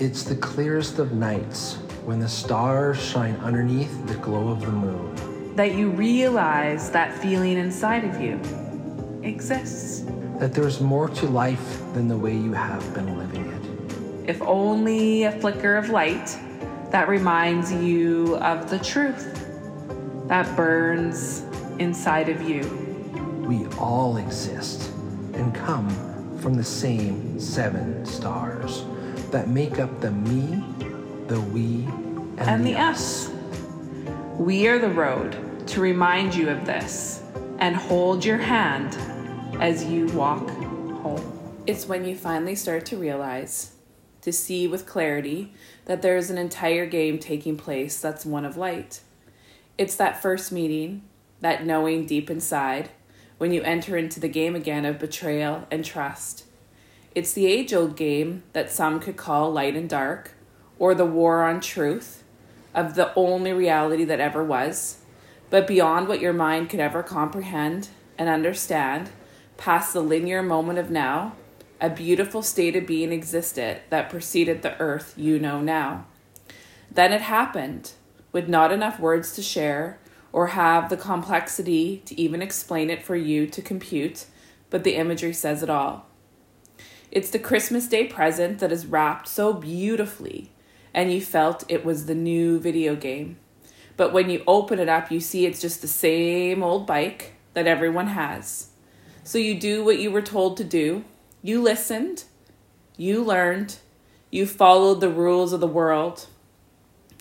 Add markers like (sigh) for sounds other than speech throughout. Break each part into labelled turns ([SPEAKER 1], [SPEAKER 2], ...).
[SPEAKER 1] It's the clearest of nights when the stars shine underneath the glow of the moon.
[SPEAKER 2] That you realize that feeling inside of you exists.
[SPEAKER 1] That there's more to life than the way you have been living it.
[SPEAKER 2] If only a flicker of light that reminds you of the truth that burns inside of you.
[SPEAKER 1] We all exist and come from the same seven stars that make up the me, the we, and,
[SPEAKER 2] and the us. We are the road to remind you of this and hold your hand as you walk home. It's when you finally start to realize, to see with clarity, that there is an entire game taking place that's one of light. It's that first meeting, that knowing deep inside, when you enter into the game again of betrayal and trust. It's the age old game that some could call light and dark, or the war on truth of the only reality that ever was, but beyond what your mind could ever comprehend and understand, past the linear moment of now, a beautiful state of being existed that preceded the earth you know now. Then it happened, with not enough words to share, or have the complexity to even explain it for you to compute, but the imagery says it all. It's the Christmas Day present that is wrapped so beautifully, and you felt it was the new video game. But when you open it up, you see it's just the same old bike that everyone has. So you do what you were told to do. You listened, you learned, you followed the rules of the world,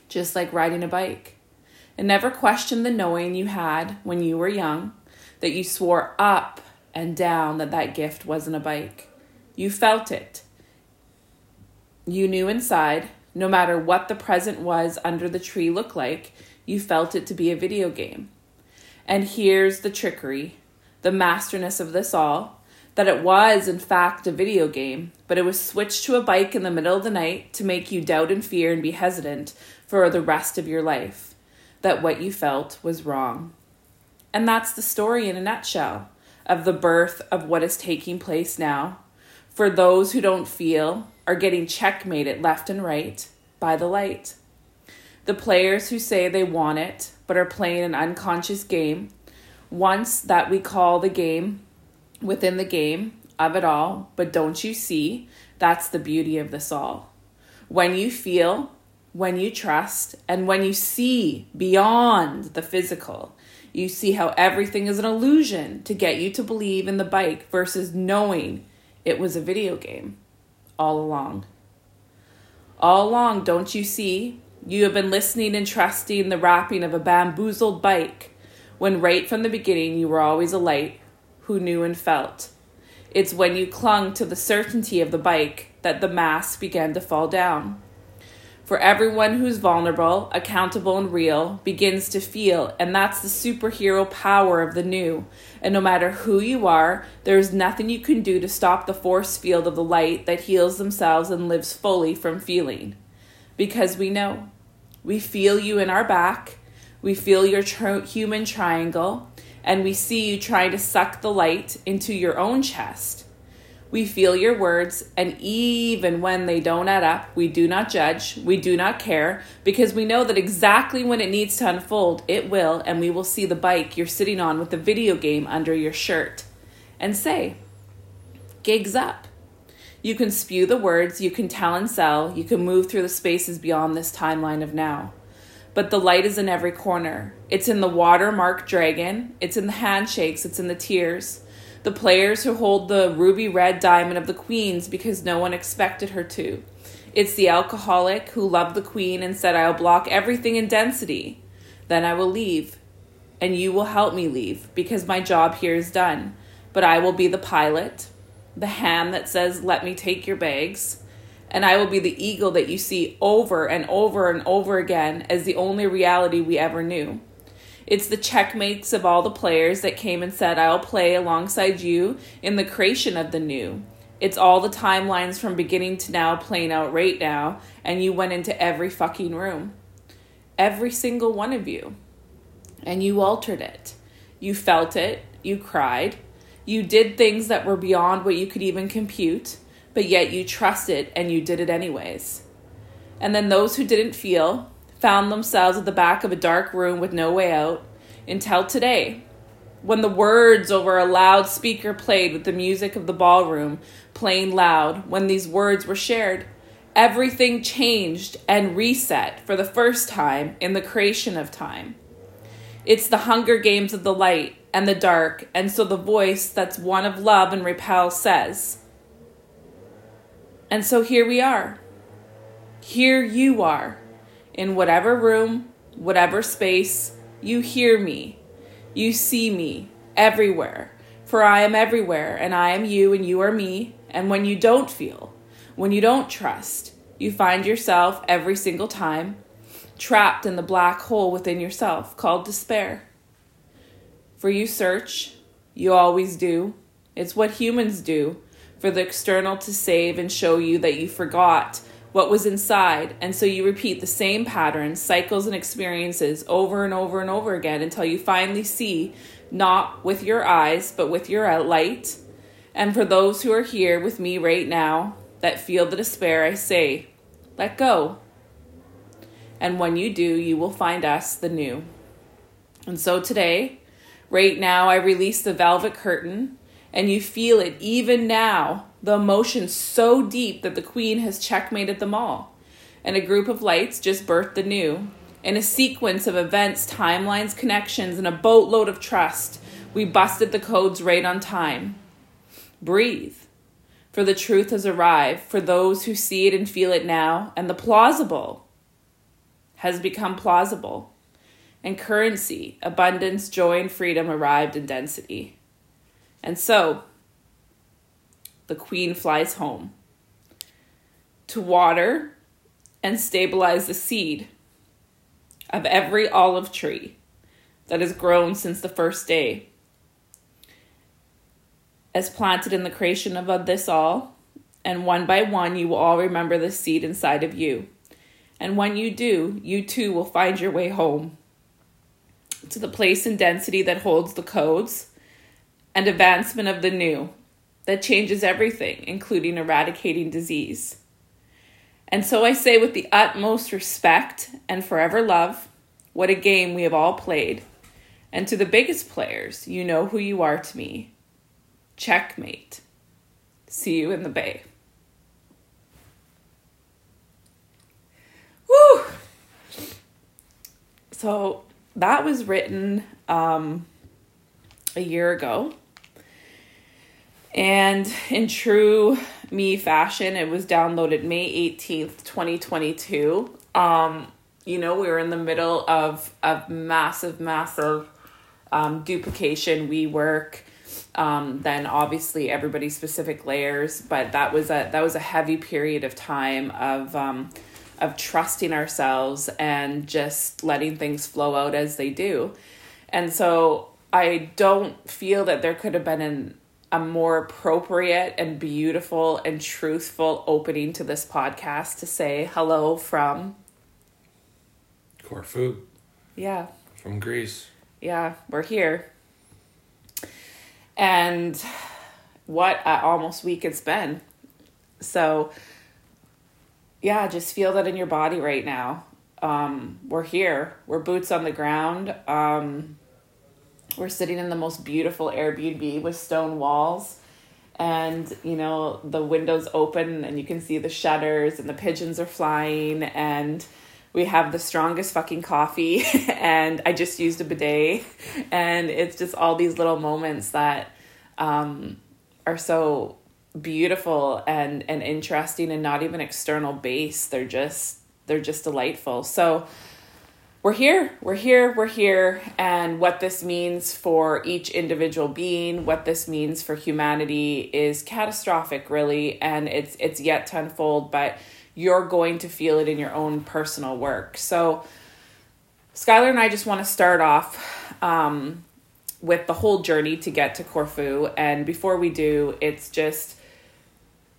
[SPEAKER 2] just like riding a bike. And never questioned the knowing you had when you were young that you swore up and down that that gift wasn't a bike. You felt it. You knew inside, no matter what the present was under the tree looked like, you felt it to be a video game. And here's the trickery, the masterness of this all that it was, in fact, a video game, but it was switched to a bike in the middle of the night to make you doubt and fear and be hesitant for the rest of your life that what you felt was wrong. And that's the story in a nutshell of the birth of what is taking place now for those who don't feel are getting checkmated left and right by the light. The players who say they want it but are playing an unconscious game, once that we call the game within the game of it all, but don't you see? That's the beauty of this all. When you feel, when you trust, and when you see beyond the physical, you see how everything is an illusion to get you to believe in the bike versus knowing it was a video game all along. All along, don't you see? You have been listening and trusting the wrapping of a bamboozled bike when right from the beginning you were always a light who knew and felt. It's when you clung to the certainty of the bike that the mask began to fall down for everyone who's vulnerable, accountable, and real begins to feel, and that's the superhero power of the new. And no matter who you are, there is nothing you can do to stop the force field of the light that heals themselves and lives fully from feeling. Because we know. We feel you in our back, we feel your tr- human triangle, and we see you trying to suck the light into your own chest. We feel your words, and even when they don't add up, we do not judge, we do not care, because we know that exactly when it needs to unfold, it will, and we will see the bike you're sitting on with the video game under your shirt. And say, Gigs up. You can spew the words, you can tell and sell, you can move through the spaces beyond this timeline of now. But the light is in every corner. It's in the watermark dragon, it's in the handshakes, it's in the tears the players who hold the ruby red diamond of the queens because no one expected her to. It's the alcoholic who loved the queen and said, I'll block everything in density. Then I will leave. And you will help me leave because my job here is done. But I will be the pilot, the hand that says, Let me take your bags. And I will be the eagle that you see over and over and over again as the only reality we ever knew. It's the checkmates of all the players that came and said, I'll play alongside you in the creation of the new. It's all the timelines from beginning to now playing out right now, and you went into every fucking room. Every single one of you. And you altered it. You felt it. You cried. You did things that were beyond what you could even compute, but yet you trusted and you did it anyways. And then those who didn't feel found themselves at the back of a dark room with no way out until today, when the words over a loudspeaker played with the music of the ballroom playing loud, when these words were shared, everything changed and reset for the first time in the creation of time. It's the hunger games of the light and the dark, and so the voice that's one of love and repel says. And so here we are. Here you are in whatever room, whatever space, you hear me, you see me everywhere. For I am everywhere, and I am you, and you are me. And when you don't feel, when you don't trust, you find yourself every single time trapped in the black hole within yourself called despair. For you search, you always do. It's what humans do for the external to save and show you that you forgot what was inside. And so you repeat the same patterns, cycles, and experiences over and over and over again until you finally see, not with your eyes, but with your uh, light. And for those who are here with me right now that feel the despair, I say, let go. And when you do, you will find us the new. And so today, right now, I release the velvet curtain, and you feel it even now the emotion so deep that the queen has checkmated them all. And a group of lights just birthed the new. In a sequence of events, timelines, connections, and a boatload of trust, we busted the codes right on time. Breathe. For the truth has arrived for those who see it and feel it now, and the plausible has become plausible. And currency, abundance, joy, and freedom arrived in density. And so, the queen flies home to water and stabilize the seed of every olive tree that has grown since the first day. As planted in the creation of this all, and one by one you will all remember the seed inside of you. And when you do, you too will find your way home to the place and density that holds the codes and advancement of the new that changes everything, including eradicating disease. And so I say, with the utmost respect and forever love, what a game we have all played. And to the biggest players, you know who you are to me. Checkmate. See you in the bay. Woo! So that was written um, a year ago. And in true me fashion, it was downloaded May 18th, 2022. Um, you know, we were in the middle of a massive, massive um, duplication, we work. Um, then obviously everybody's specific layers, but that was a that was a heavy period of time of um, of trusting ourselves and just letting things flow out as they do. And so I don't feel that there could have been an a more appropriate and beautiful and truthful opening to this podcast to say hello from
[SPEAKER 3] Corfu.
[SPEAKER 2] Yeah.
[SPEAKER 3] From Greece.
[SPEAKER 2] Yeah, we're here. And what a almost week it's been. So yeah, just feel that in your body right now. Um, we're here. We're boots on the ground. Um, we're sitting in the most beautiful Airbnb with stone walls. And you know the windows open and you can see the shutters and the pigeons are flying and we have the strongest fucking coffee. (laughs) And I just used a bidet. And it's just all these little moments that um, are so beautiful and and interesting and not even external base. They're just they're just delightful. So we're here, we're here, we're here, and what this means for each individual being, what this means for humanity is catastrophic, really, and it's it's yet to unfold, but you're going to feel it in your own personal work. So, Skylar and I just want to start off um, with the whole journey to get to Corfu, and before we do, it's just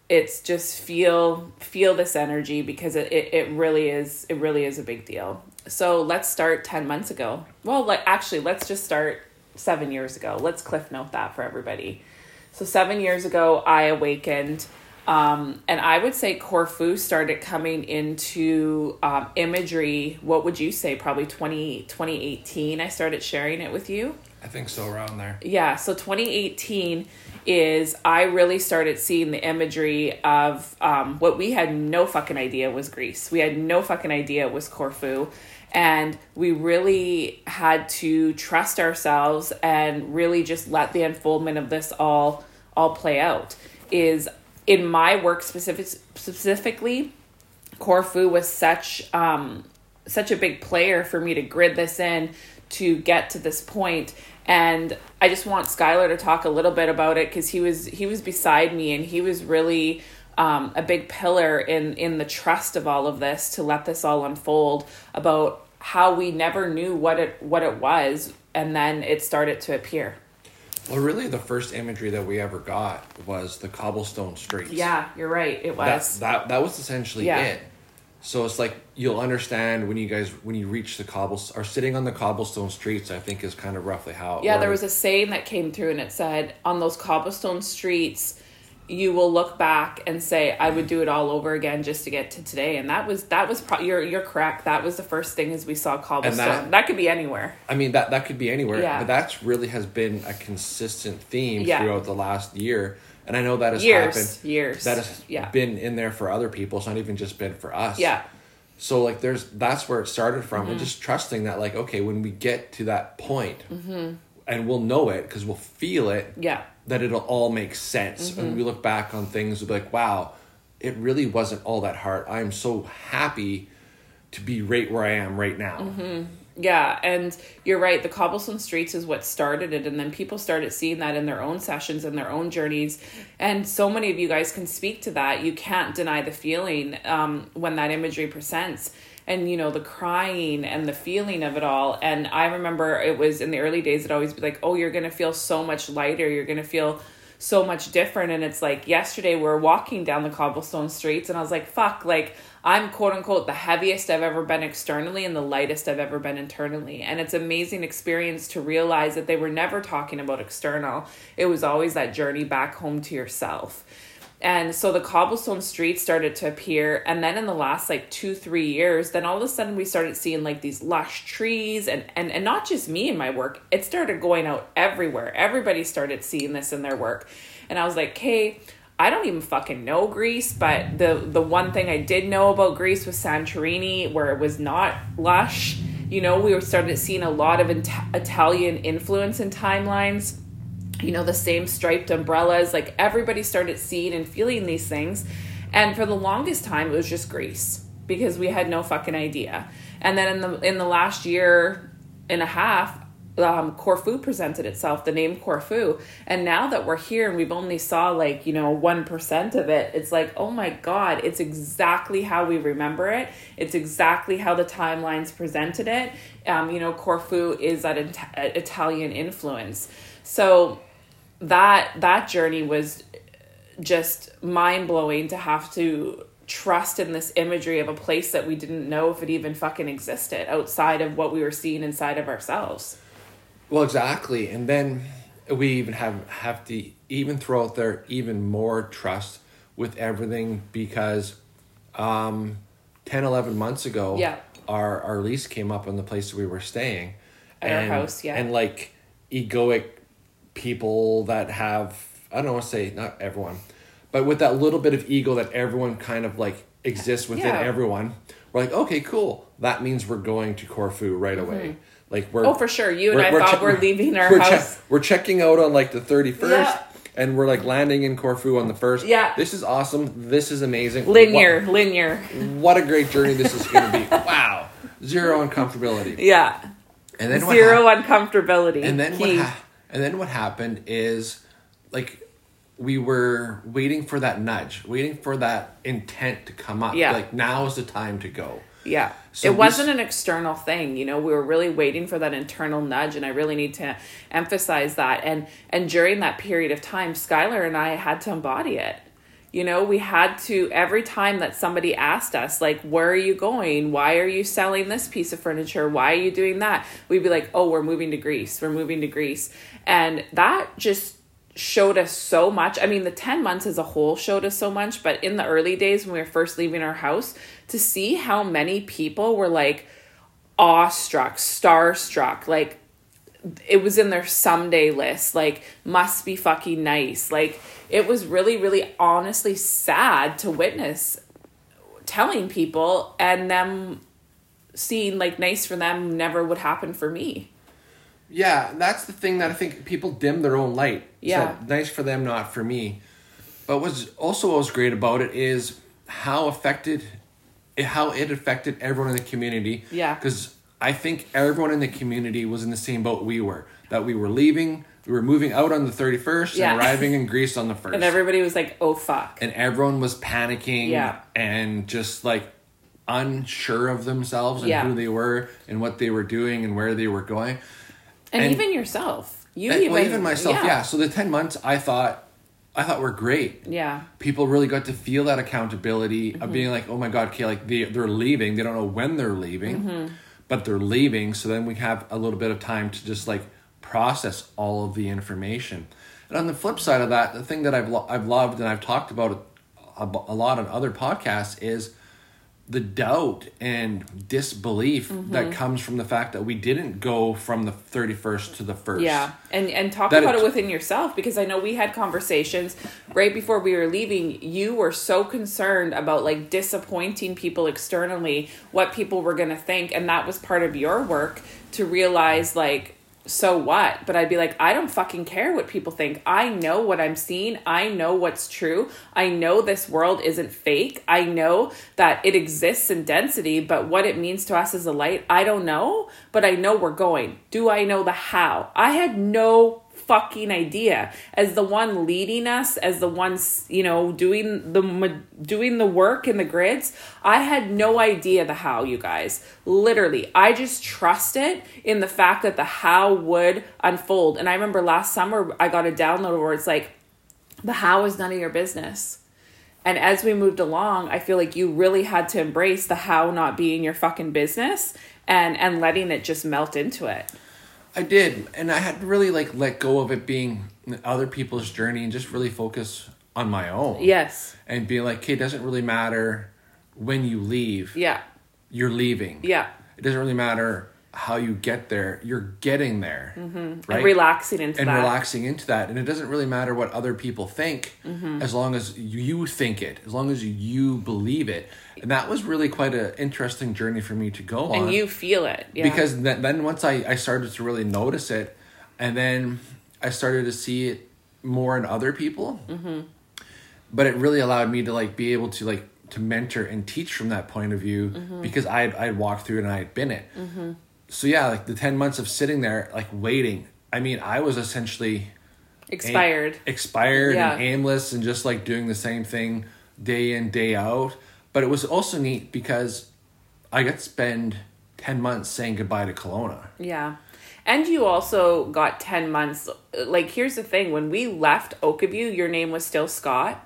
[SPEAKER 2] it's just feel feel this energy because it, it, it really is it really is a big deal so let's start 10 months ago. Well, like actually, let's just start seven years ago. Let's cliff note that for everybody. So, seven years ago, I awakened. Um, and I would say Corfu started coming into um, imagery. What would you say? Probably 20, 2018. I started sharing it with you.
[SPEAKER 1] I think so, around there.
[SPEAKER 2] Yeah. So 2018 is I really started seeing the imagery of um, what we had no fucking idea was Greece. We had no fucking idea it was Corfu. And we really had to trust ourselves and really just let the unfoldment of this all all play out. Is in my work specific, specifically, Corfu was such um, such a big player for me to grid this in to get to this point and I just want Skylar to talk a little bit about it because he was he was beside me and he was really um, a big pillar in in the trust of all of this to let this all unfold about how we never knew what it what it was and then it started to appear.
[SPEAKER 1] Well, really, the first imagery that we ever got was the cobblestone streets.
[SPEAKER 2] Yeah, you're right. It was
[SPEAKER 1] that that, that was essentially yeah. it. So it's like you'll understand when you guys when you reach the cobbles are sitting on the cobblestone streets. I think is kind of roughly how.
[SPEAKER 2] yeah, there was a saying that came through, and it said, "On those cobblestone streets, you will look back and say, I would do it all over again just to get to today." And that was that was pro- you're you're correct. That was the first thing as we saw cobblestone. That, that, could be anywhere.
[SPEAKER 1] I mean that that could be anywhere. Yeah. But that's really has been a consistent theme yeah. throughout the last year and I know that has
[SPEAKER 2] years,
[SPEAKER 1] happened.
[SPEAKER 2] Years.
[SPEAKER 1] That has
[SPEAKER 2] yeah.
[SPEAKER 1] been in there for other people. It's not even just been for us.
[SPEAKER 2] Yeah.
[SPEAKER 1] So like there's that's where it started from mm-hmm. and just trusting that like okay when we get to that point
[SPEAKER 2] mm-hmm.
[SPEAKER 1] And we'll know it because we'll feel it
[SPEAKER 2] yeah
[SPEAKER 1] that it'll all make sense mm-hmm. and we look back on things we'll be like wow it really wasn't all that hard I'm so happy to be right where I am right now
[SPEAKER 2] mm-hmm. Yeah, and you're right. The cobblestone streets is what started it, and then people started seeing that in their own sessions and their own journeys. And so many of you guys can speak to that. You can't deny the feeling um, when that imagery presents, and you know the crying and the feeling of it all. And I remember it was in the early days. It'd always be like, "Oh, you're gonna feel so much lighter. You're gonna feel." so much different and it's like yesterday we we're walking down the cobblestone streets and I was like fuck like I'm quote unquote the heaviest I've ever been externally and the lightest I've ever been internally. And it's amazing experience to realize that they were never talking about external. It was always that journey back home to yourself. And so the cobblestone streets started to appear. And then in the last like two, three years, then all of a sudden we started seeing like these lush trees and, and, and not just me in my work, it started going out everywhere. Everybody started seeing this in their work. And I was like, hey, I don't even fucking know Greece, but the the one thing I did know about Greece was Santorini, where it was not lush. You know, we started seeing a lot of Italian influence in timelines. You know, the same striped umbrellas. Like everybody started seeing and feeling these things, and for the longest time, it was just Greece because we had no fucking idea. And then in the in the last year and a half, um, Corfu presented itself, the name Corfu. And now that we're here and we've only saw like, you know, 1% of it, it's like, oh my God, it's exactly how we remember it. It's exactly how the timelines presented it. Um, you know, Corfu is that it- Italian influence. So that, that journey was just mind blowing to have to trust in this imagery of a place that we didn't know if it even fucking existed outside of what we were seeing inside of ourselves.
[SPEAKER 1] Well, exactly. And then we even have have to even throw out there even more trust with everything because um 10 11 months ago
[SPEAKER 2] yeah
[SPEAKER 1] our our lease came up on the place we were staying
[SPEAKER 2] at and, our house yeah
[SPEAKER 1] and like egoic people that have i don't want to say not everyone but with that little bit of ego that everyone kind of like exists within yeah. everyone we're like okay cool that means we're going to corfu right mm-hmm. away like we're
[SPEAKER 2] oh for sure. You and I thought che- we're leaving our
[SPEAKER 1] we're
[SPEAKER 2] house.
[SPEAKER 1] Che- we're checking out on like the thirty first. Yeah. And we're like landing in Corfu on the first.
[SPEAKER 2] Yeah.
[SPEAKER 1] This is awesome. This is amazing.
[SPEAKER 2] Linear, what, linear.
[SPEAKER 1] What a great journey this is going to be. (laughs) wow. Zero uncomfortability.
[SPEAKER 2] Yeah.
[SPEAKER 1] And then
[SPEAKER 2] zero hap- uncomfortability.
[SPEAKER 1] And then Key. what? Ha- and then what happened is, like, we were waiting for that nudge, waiting for that intent to come up.
[SPEAKER 2] Yeah.
[SPEAKER 1] Like now is the time to go.
[SPEAKER 2] Yeah. So it wasn't an external thing, you know, we were really waiting for that internal nudge and I really need to emphasize that. And and during that period of time, Skylar and I had to embody it. You know, we had to every time that somebody asked us like, "Where are you going? Why are you selling this piece of furniture? Why are you doing that?" We'd be like, "Oh, we're moving to Greece. We're moving to Greece." And that just showed us so much. I mean, the 10 months as a whole showed us so much, but in the early days when we were first leaving our house, to see how many people were like awestruck, starstruck, like it was in their someday list, like must be fucking nice. Like it was really, really honestly sad to witness telling people and them seeing like nice for them never would happen for me.
[SPEAKER 1] Yeah, that's the thing that I think people dim their own light. Yeah. So nice for them, not for me. But what's also what was great about it is how affected, how it affected everyone in the community.
[SPEAKER 2] Yeah.
[SPEAKER 1] Because I think everyone in the community was in the same boat we were. That we were leaving, we were moving out on the 31st yeah. and arriving in (laughs) Greece on the 1st.
[SPEAKER 2] And everybody was like, oh fuck.
[SPEAKER 1] And everyone was panicking.
[SPEAKER 2] Yeah.
[SPEAKER 1] And just like unsure of themselves and yeah. who they were and what they were doing and where they were going
[SPEAKER 2] and, and even yourself. You and,
[SPEAKER 1] even, well, even myself, yeah. yeah. So the ten months, I thought, I thought were great.
[SPEAKER 2] Yeah.
[SPEAKER 1] People really got to feel that accountability mm-hmm. of being like, oh my god, okay, like they they're leaving. They don't know when they're leaving, mm-hmm. But they're leaving. So then we have a little bit of time to just like process all of the information. And on the flip side of that, the thing that I've lo- I've loved and I've talked about a, a lot on other podcasts is the doubt and disbelief mm-hmm. that comes from the fact that we didn't go from the 31st to the 1st.
[SPEAKER 2] Yeah. And and talk that about it, it within yourself because I know we had conversations right before we were leaving. You were so concerned about like disappointing people externally, what people were going to think and that was part of your work to realize like so what? But I'd be like, I don't fucking care what people think. I know what I'm seeing. I know what's true. I know this world isn't fake. I know that it exists in density, but what it means to us as a light, I don't know, but I know we're going. Do I know the how? I had no fucking idea. As the one leading us as the ones you know doing the doing the work in the grids i had no idea the how you guys. Literally i just trusted in the fact that the how would unfold. And i remember last summer i got a download where it's like the how is none of your business. And as we moved along i feel like you really had to embrace the how not being your fucking business and and letting it just melt into it
[SPEAKER 1] I did, and I had to really like let go of it being other people's journey and just really focus on my own.
[SPEAKER 2] Yes.
[SPEAKER 1] And being like, okay, it doesn't really matter when you leave.
[SPEAKER 2] Yeah.
[SPEAKER 1] You're leaving.
[SPEAKER 2] Yeah.
[SPEAKER 1] It doesn't really matter how you get there. You're getting there.
[SPEAKER 2] Mm-hmm. Right. And relaxing into
[SPEAKER 1] and
[SPEAKER 2] that.
[SPEAKER 1] relaxing into that, and it doesn't really matter what other people think,
[SPEAKER 2] mm-hmm.
[SPEAKER 1] as long as you think it, as long as you believe it and that was really quite an interesting journey for me to go
[SPEAKER 2] on. And you feel it,
[SPEAKER 1] yeah. Because then, then once I, I started to really notice it, and then I started to see it more in other people.
[SPEAKER 2] Mm-hmm.
[SPEAKER 1] But it really allowed me to like be able to like to mentor and teach from that point of view mm-hmm. because I I walked through it and I had been it. So yeah, like the ten months of sitting there, like waiting. I mean, I was essentially
[SPEAKER 2] expired,
[SPEAKER 1] expired, yeah. and aimless, and just like doing the same thing day in day out but it was also neat because I got to spend 10 months saying goodbye to Kelowna.
[SPEAKER 2] Yeah. And you also got 10 months. Like, here's the thing when we left Oakview, your name was still Scott.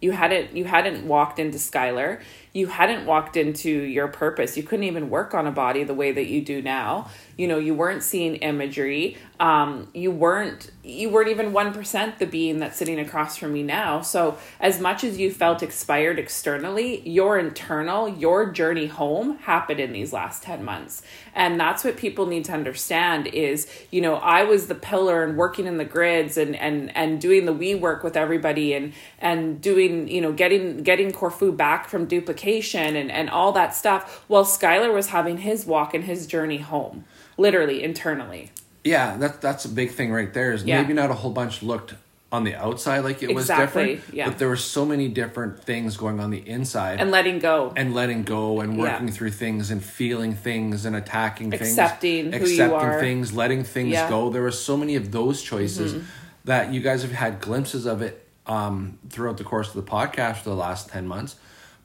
[SPEAKER 2] You hadn't you hadn't walked into Skylar. You hadn't walked into your purpose. You couldn't even work on a body the way that you do now you know you weren't seeing imagery. Um, you weren't you weren't even 1% the being that's sitting across from me now. So as much as you felt expired externally your internal your journey home happened in these last 10 months. And that's what people need to understand is you know i was the pillar and working in the grids and and and doing the we work with everybody and and doing you know getting getting corfu back from duplication and and all that stuff while skylar was having his walk and his journey home literally internally.
[SPEAKER 1] Yeah, that that's a big thing right there. Is yeah. maybe not a whole bunch looked on the outside like it exactly, was different, yeah. but there were so many different things going on the inside
[SPEAKER 2] and letting go
[SPEAKER 1] and letting go and working yeah. through things and feeling things and attacking things.
[SPEAKER 2] accepting
[SPEAKER 1] things, accepting things, letting things go. There were so many of those choices mm-hmm. that you guys have had glimpses of it um, throughout the course of the podcast for the last ten months.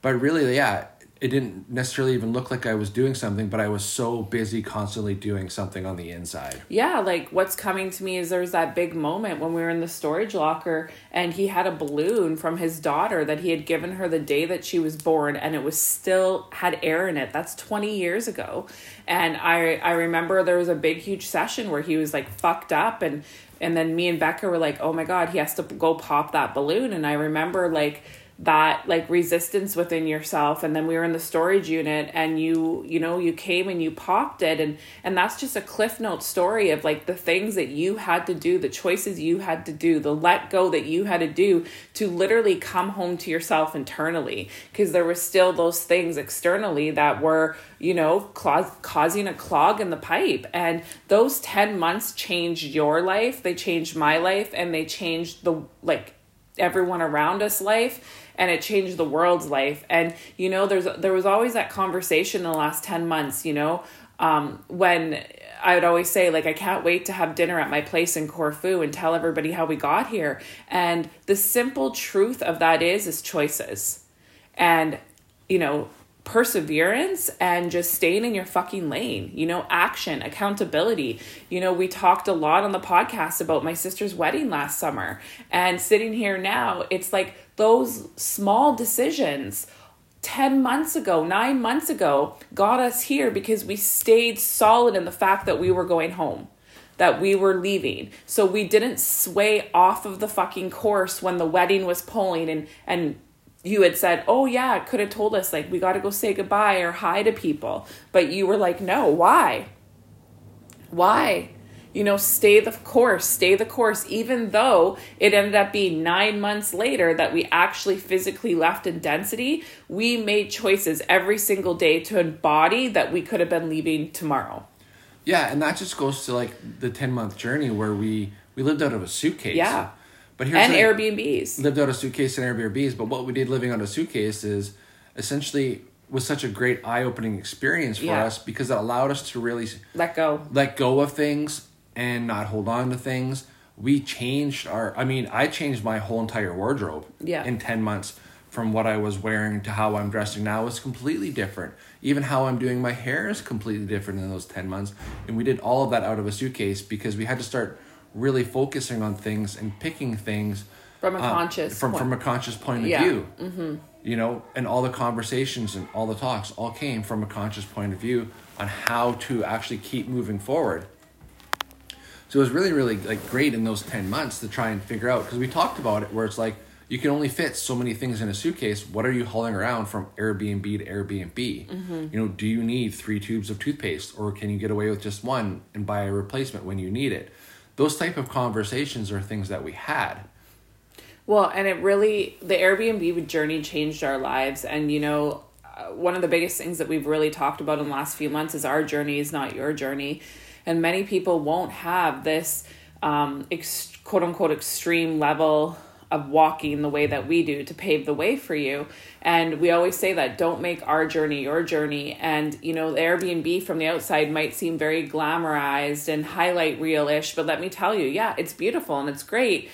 [SPEAKER 1] But really, yeah, it didn't necessarily even look like I was doing something, but I was so busy constantly doing something on the inside.
[SPEAKER 2] Yeah, like what's coming to me is there's that big moment when we were in the storage locker and he had a balloon from his daughter that he had given her the day that she was born and it was still had air in it. That's 20 years ago. And I I remember there was a big huge session where he was like fucked up and and then me and Becca were like, "Oh my god, he has to go pop that balloon." And I remember like that like resistance within yourself. And then we were in the storage unit and you you know you came and you popped it. And and that's just a cliff note story of like the things that you had to do the choices you had to do the let go that you had to do to literally come home to yourself internally. Because there were still those things externally that were you know cla- causing a clog in the pipe. And those 10 months changed your life. They changed my life and they changed the like everyone around us life and it changed the world's life. And you know there's there was always that conversation in the last 10 months you know um, when I would always say like I can't wait to have dinner at my place in Corfu and tell everybody how we got here. And the simple truth of that is is choices. And you know perseverance and just staying in your fucking lane, you know, action, accountability. You know, we talked a lot on the podcast about my sister's wedding last summer, and sitting here now, it's like those small decisions 10 months ago, nine months ago, got us here because we stayed solid in the fact that we were going home that we were leaving. So we didn't sway off of the fucking course when the wedding was pulling and and you had said, "Oh yeah, could have told us like we got to go say goodbye or hi to people." But you were like, "No, why?" Why? You know, stay the course, stay the course even though it ended up being 9 months later that we actually physically left in density, we made choices every single day to embody that we could have been leaving tomorrow.
[SPEAKER 1] Yeah, and that just goes to like the 10 month journey where we we lived out of a suitcase.
[SPEAKER 2] Yeah but here's and Airbnbs.
[SPEAKER 1] Lived out a suitcase and Airbnbs, but what we did living out a suitcase is essentially was such a great eye opening experience for yeah. us because it allowed us to really
[SPEAKER 2] let go,
[SPEAKER 1] let go of things and not hold on to things. We changed our. I mean, I changed my whole entire wardrobe.
[SPEAKER 2] Yeah.
[SPEAKER 1] In ten months, from what I was wearing to how I'm dressing now is completely different. Even how I'm doing my hair is completely different in those ten months, and we did all of that out of a suitcase because we had to start really focusing on things and picking things
[SPEAKER 2] from a uh, conscious
[SPEAKER 1] from point. from a conscious point of yeah. view. Mm-hmm. You know, and all the conversations and all the talks all came from a conscious point of view on how to actually keep moving forward. So it was really, really like great in those ten months to try and figure out because we talked about it where it's like you can only fit so many things in a suitcase. What are you hauling around from Airbnb to Airbnb? Mm-hmm. You know, do you need three tubes of toothpaste or can you get away with just one and buy a replacement when you need it? Those type of conversations are things that we had.
[SPEAKER 2] Well and it really the airbnb journey changed our lives. And you know uh, one of the biggest things that we've really talked about in the last few months is our journey is not your journey. And many people won't have this um, ex- quote unquote extreme level of walking the way that we do to pave the way for you. And we always say that don't make our journey your journey. And, you know, the Airbnb from the outside might seem very glamorized and highlight real ish, but let me tell you, yeah, it's beautiful and it's great.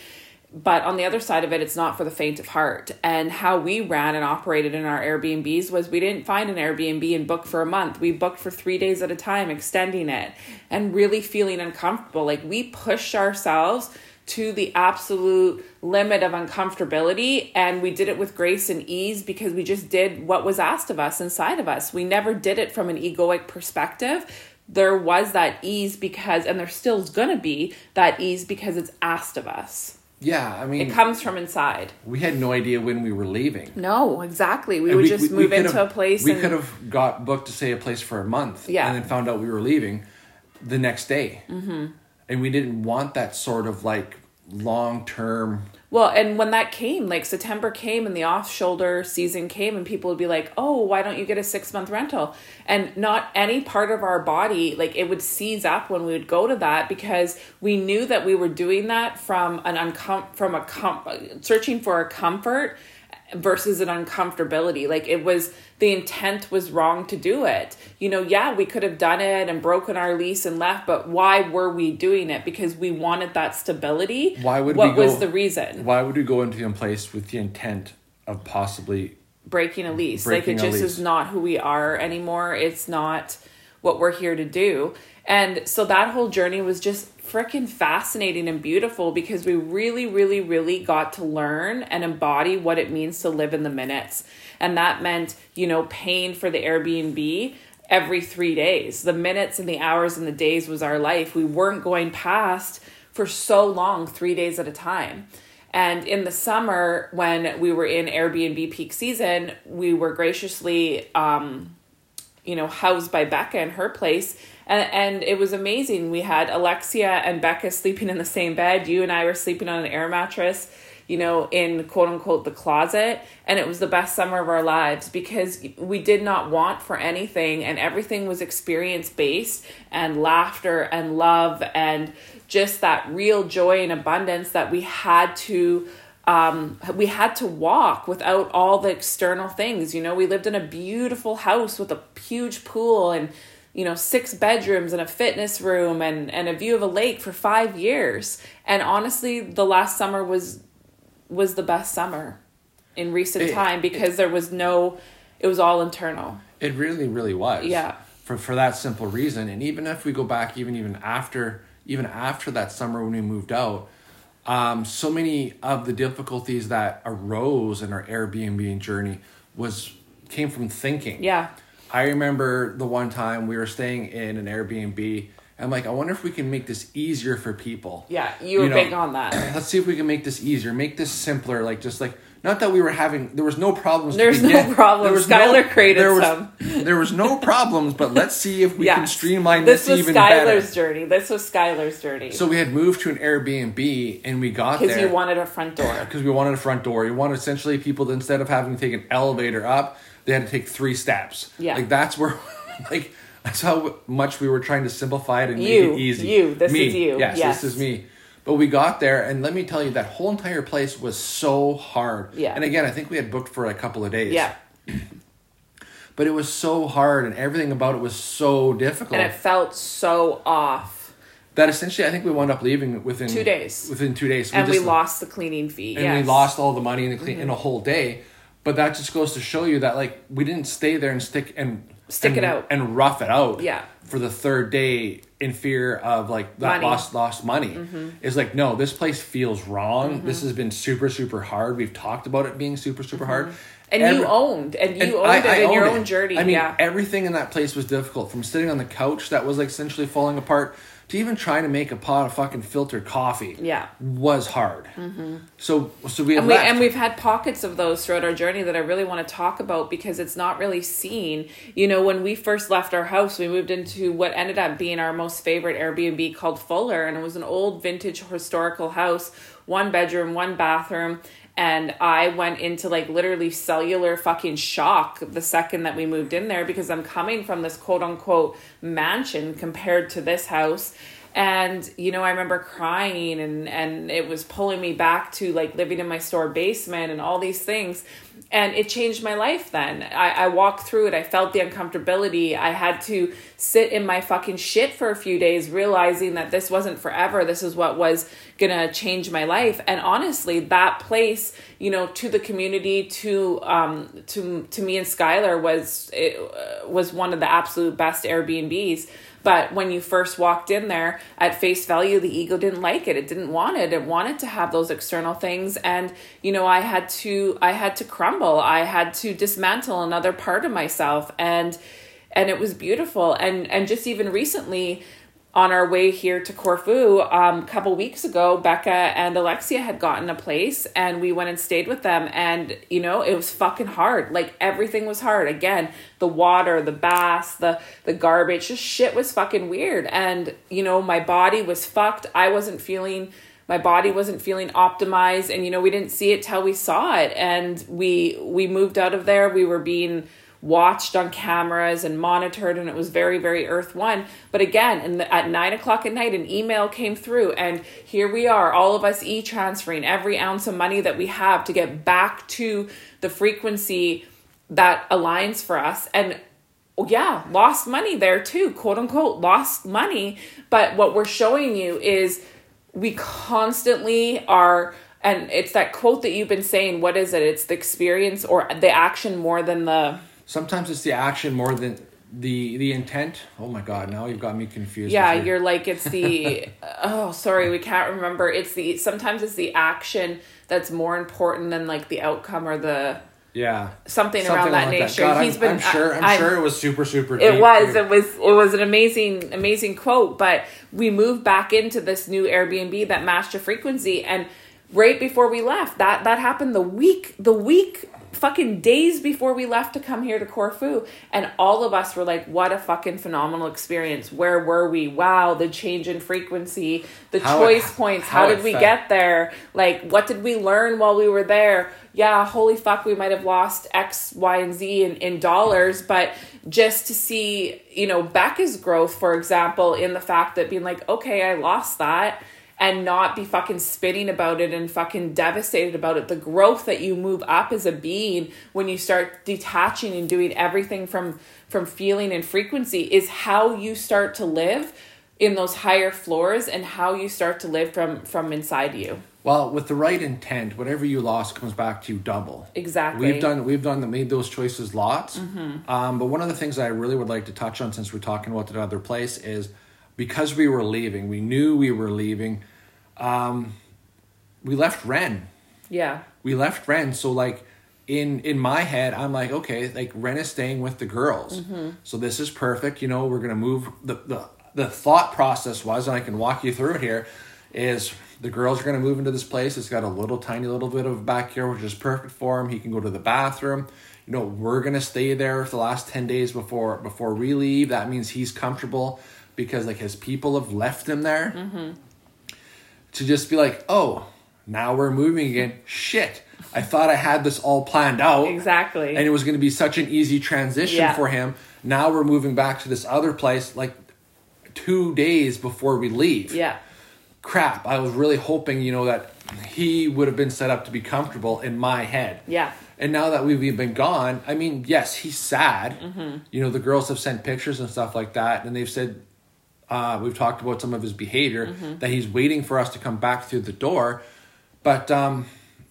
[SPEAKER 2] But on the other side of it, it's not for the faint of heart. And how we ran and operated in our Airbnbs was we didn't find an Airbnb and book for a month. We booked for three days at a time, extending it and really feeling uncomfortable. Like we pushed ourselves to the absolute limit of uncomfortability and we did it with grace and ease because we just did what was asked of us inside of us we never did it from an egoic perspective there was that ease because and there still is going to be that ease because it's asked of us
[SPEAKER 1] yeah, I mean,
[SPEAKER 2] it comes from inside.
[SPEAKER 1] We had no idea when we were leaving.
[SPEAKER 2] No, exactly. We and would we, just we, move we into a place.
[SPEAKER 1] We and... could have got booked to say a place for a month,
[SPEAKER 2] yeah,
[SPEAKER 1] and then found out we were leaving the next day. Mm-hmm and we didn't want that sort of like long term
[SPEAKER 2] well and when that came like september came and the off shoulder season came and people would be like oh why don't you get a six month rental and not any part of our body like it would seize up when we would go to that because we knew that we were doing that from an uncom from a com- searching for a comfort versus an uncomfortability. Like it was the intent was wrong to do it. You know, yeah, we could have done it and broken our lease and left, but why were we doing it? Because we wanted that stability.
[SPEAKER 1] Why would
[SPEAKER 2] what
[SPEAKER 1] go,
[SPEAKER 2] was the reason?
[SPEAKER 1] Why would we go into a place with the intent of possibly
[SPEAKER 2] breaking a lease. Breaking like it just is not who we are anymore. It's not what we're here to do. And so that whole journey was just freaking fascinating and beautiful because we really, really, really got to learn and embody what it means to live in the minutes. And that meant, you know, paying for the Airbnb every three days. The minutes and the hours and the days was our life. We weren't going past for so long, three days at a time. And in the summer, when we were in Airbnb peak season, we were graciously, um, you know, housed by Becca in her place. And, and it was amazing. We had Alexia and Becca sleeping in the same bed. You and I were sleeping on an air mattress you know, in quote unquote the closet. And it was the best summer of our lives because we did not want for anything and everything was experience based and laughter and love and just that real joy and abundance that we had to um, we had to walk without all the external things. You know, we lived in a beautiful house with a huge pool and you know six bedrooms and a fitness room and and a view of a lake for 5 years. And honestly the last summer was was the best summer in recent it, time because it, there was no it was all internal.
[SPEAKER 1] It really really was.
[SPEAKER 2] Yeah.
[SPEAKER 1] For for that simple reason. And even if we go back even even after even after that summer when we moved out um, so many of the difficulties that arose in our airbnb journey was came from thinking
[SPEAKER 2] yeah
[SPEAKER 1] i remember the one time we were staying in an airbnb I'm like, I wonder if we can make this easier for people.
[SPEAKER 2] Yeah, you were you know, big on that. (clears throat)
[SPEAKER 1] Let's see if we can make this easier, make this simpler. Like just like not that we were having there was no problems.
[SPEAKER 2] There's no problems. There was Skylar no, created
[SPEAKER 1] there
[SPEAKER 2] was, some. (laughs)
[SPEAKER 1] there was no problems, but let's see if we yes. can streamline this, this even
[SPEAKER 2] Skylar's
[SPEAKER 1] better.
[SPEAKER 2] journey. This was Skylar's journey.
[SPEAKER 1] So we had moved to an Airbnb and we got there
[SPEAKER 2] because you wanted a front door. (clears throat)
[SPEAKER 1] Because we wanted a front door. You wanted essentially people to, instead of having to take an elevator up, they had to take three steps.
[SPEAKER 2] Yeah,
[SPEAKER 1] like that's where (laughs) like that's how much we were trying to simplify it and
[SPEAKER 2] you,
[SPEAKER 1] make it easy.
[SPEAKER 2] You, this
[SPEAKER 1] me.
[SPEAKER 2] is you.
[SPEAKER 1] Yes, yes, this is me. But we got there, and let me tell you, that whole entire place was so hard.
[SPEAKER 2] Yeah.
[SPEAKER 1] And again, I think we had booked for a couple of days.
[SPEAKER 2] Yeah. (clears throat)
[SPEAKER 1] but it was so hard, and everything about it was so difficult.
[SPEAKER 2] And it felt so off.
[SPEAKER 1] That essentially, I think we wound up leaving within
[SPEAKER 2] two days.
[SPEAKER 1] Within two days,
[SPEAKER 2] so and we, just, we, lost the cleaning fee.
[SPEAKER 1] And
[SPEAKER 2] yes.
[SPEAKER 1] we lost all the money in the clean mm-hmm. in a whole day. But that just goes to show you that like we didn't stay there and stick and
[SPEAKER 2] stick
[SPEAKER 1] and,
[SPEAKER 2] it out
[SPEAKER 1] and rough it out.
[SPEAKER 2] Yeah.
[SPEAKER 1] For the third day in fear of like that money. lost lost money. Mm-hmm. Is like no, this place feels wrong. Mm-hmm. This has been super super hard. We've talked about it being super super mm-hmm. hard.
[SPEAKER 2] And Every, you owned, and you and owned I, it I in your own journey.
[SPEAKER 1] I mean,
[SPEAKER 2] yeah.
[SPEAKER 1] everything in that place was difficult. From sitting on the couch that was like essentially falling apart to even trying to make a pot of fucking filtered coffee
[SPEAKER 2] yeah.
[SPEAKER 1] was hard. Mm-hmm. so so
[SPEAKER 2] we and, we and we've had pockets of those throughout our journey that i really want to talk about because it's not really seen. You know when we first left our house we moved into what ended up being our most favorite airbnb called fuller and it was an old vintage historical house one bedroom one bathroom and I went into like literally cellular fucking shock the second that we moved in there because I'm coming from this quote unquote mansion compared to this house and you know i remember crying and and it was pulling me back to like living in my store basement and all these things. And it changed my life then. I, I walked through it. I felt the uncomfortability. I had to sit in my fucking shit for a few days realizing that this wasn't forever. This is what was gonna change my life. And honestly that place you know to the community to um to to me and skylar was it uh, was one of the absolute best airbnbs but when you first walked in there at face value, the ego didn't like it. It didn't want it. It wanted to have those external things. And, you know, I had to, I had to crumble. I had to dismantle another part of myself. And, and it was beautiful. And, and just even recently, on our way here to Corfu, um, a couple weeks ago, Becca and Alexia had gotten a place and we went and stayed with them. And, you know, it was fucking hard. Like everything was hard. Again, the water, the baths, the, the garbage, just shit was fucking weird. And, you know, my body was fucked. I wasn't feeling, my body wasn't feeling optimized. And, you know, we didn't see it till we saw it. And we, we moved out of there. We were being, watched on cameras and monitored and it was very very earth one. But again in the, at nine o'clock at night an email came through and here we are all of us e-transferring every ounce of money that we have to get back to the frequency that aligns for us. And yeah lost money there too quote unquote lost money. But what we're showing you is we constantly are and it's that quote that you've been saying what is it? It's the experience or the action more than the
[SPEAKER 1] sometimes it's the action more than the the intent. Oh my god now you've got me confused.
[SPEAKER 2] Yeah you're like it's the (laughs) oh sorry we can't remember. It's the sometimes it's the action that's more important than like the outcome or the
[SPEAKER 1] yeah.
[SPEAKER 2] something, something around that like nature.
[SPEAKER 1] That. God,
[SPEAKER 2] he's
[SPEAKER 1] I'm,
[SPEAKER 2] been
[SPEAKER 1] i'm sure i'm, I'm sure it was super super
[SPEAKER 2] it was too. it was it was an amazing amazing quote but we moved back into this new airbnb that matched a frequency and right before we left that that happened the week the week fucking days before we left to come here to Corfu. And all of us were like, what a fucking phenomenal experience. Where were we? Wow, the change in frequency, the how choice it, points. How, how did we get there? Like, what did we learn while we were there? Yeah, holy fuck, we might have lost X, Y, and Z in, in dollars, but just to see, you know, Becca's growth, for example, in the fact that being like, okay, I lost that and not be fucking spitting about it and fucking devastated about it. The growth that you move up as a being when you start detaching and doing everything from from feeling and frequency is how you start to live in those higher floors and how you start to live from from inside you.
[SPEAKER 1] Well, with the right intent, whatever you lost comes back to you double.
[SPEAKER 2] Exactly.
[SPEAKER 1] We've done we've done made those choices lots. Mm-hmm. Um, but one of the things I really would like to touch on, since we're talking about the other place, is because we were leaving, we knew we were leaving um, we left Ren.
[SPEAKER 2] Yeah.
[SPEAKER 1] We left Ren. So like in in my head, I'm like, okay, like Ren is staying with the girls. Mm-hmm. So this is perfect. You know, we're gonna move the the the thought process was, and I can walk you through it here, is the girls are gonna move into this place. It's got a little tiny little bit of backyard, which is perfect for him. He can go to the bathroom. You know, we're gonna stay there for the last ten days before before we leave. That means he's comfortable because like his people have left him there. Mm-hmm to just be like, oh, now we're moving again. Shit. I thought I had this all planned out.
[SPEAKER 2] Exactly.
[SPEAKER 1] And it was going to be such an easy transition yeah. for him. Now we're moving back to this other place like two days before we leave.
[SPEAKER 2] Yeah.
[SPEAKER 1] Crap. I was really hoping, you know, that he would have been set up to be comfortable in my head.
[SPEAKER 2] Yeah.
[SPEAKER 1] And now that we've been gone, I mean, yes, he's sad. Mm-hmm. You know, the girls have sent pictures and stuff like that, and they've said uh, we've talked about some of his behavior mm-hmm. that he's waiting for us to come back through the door, but um,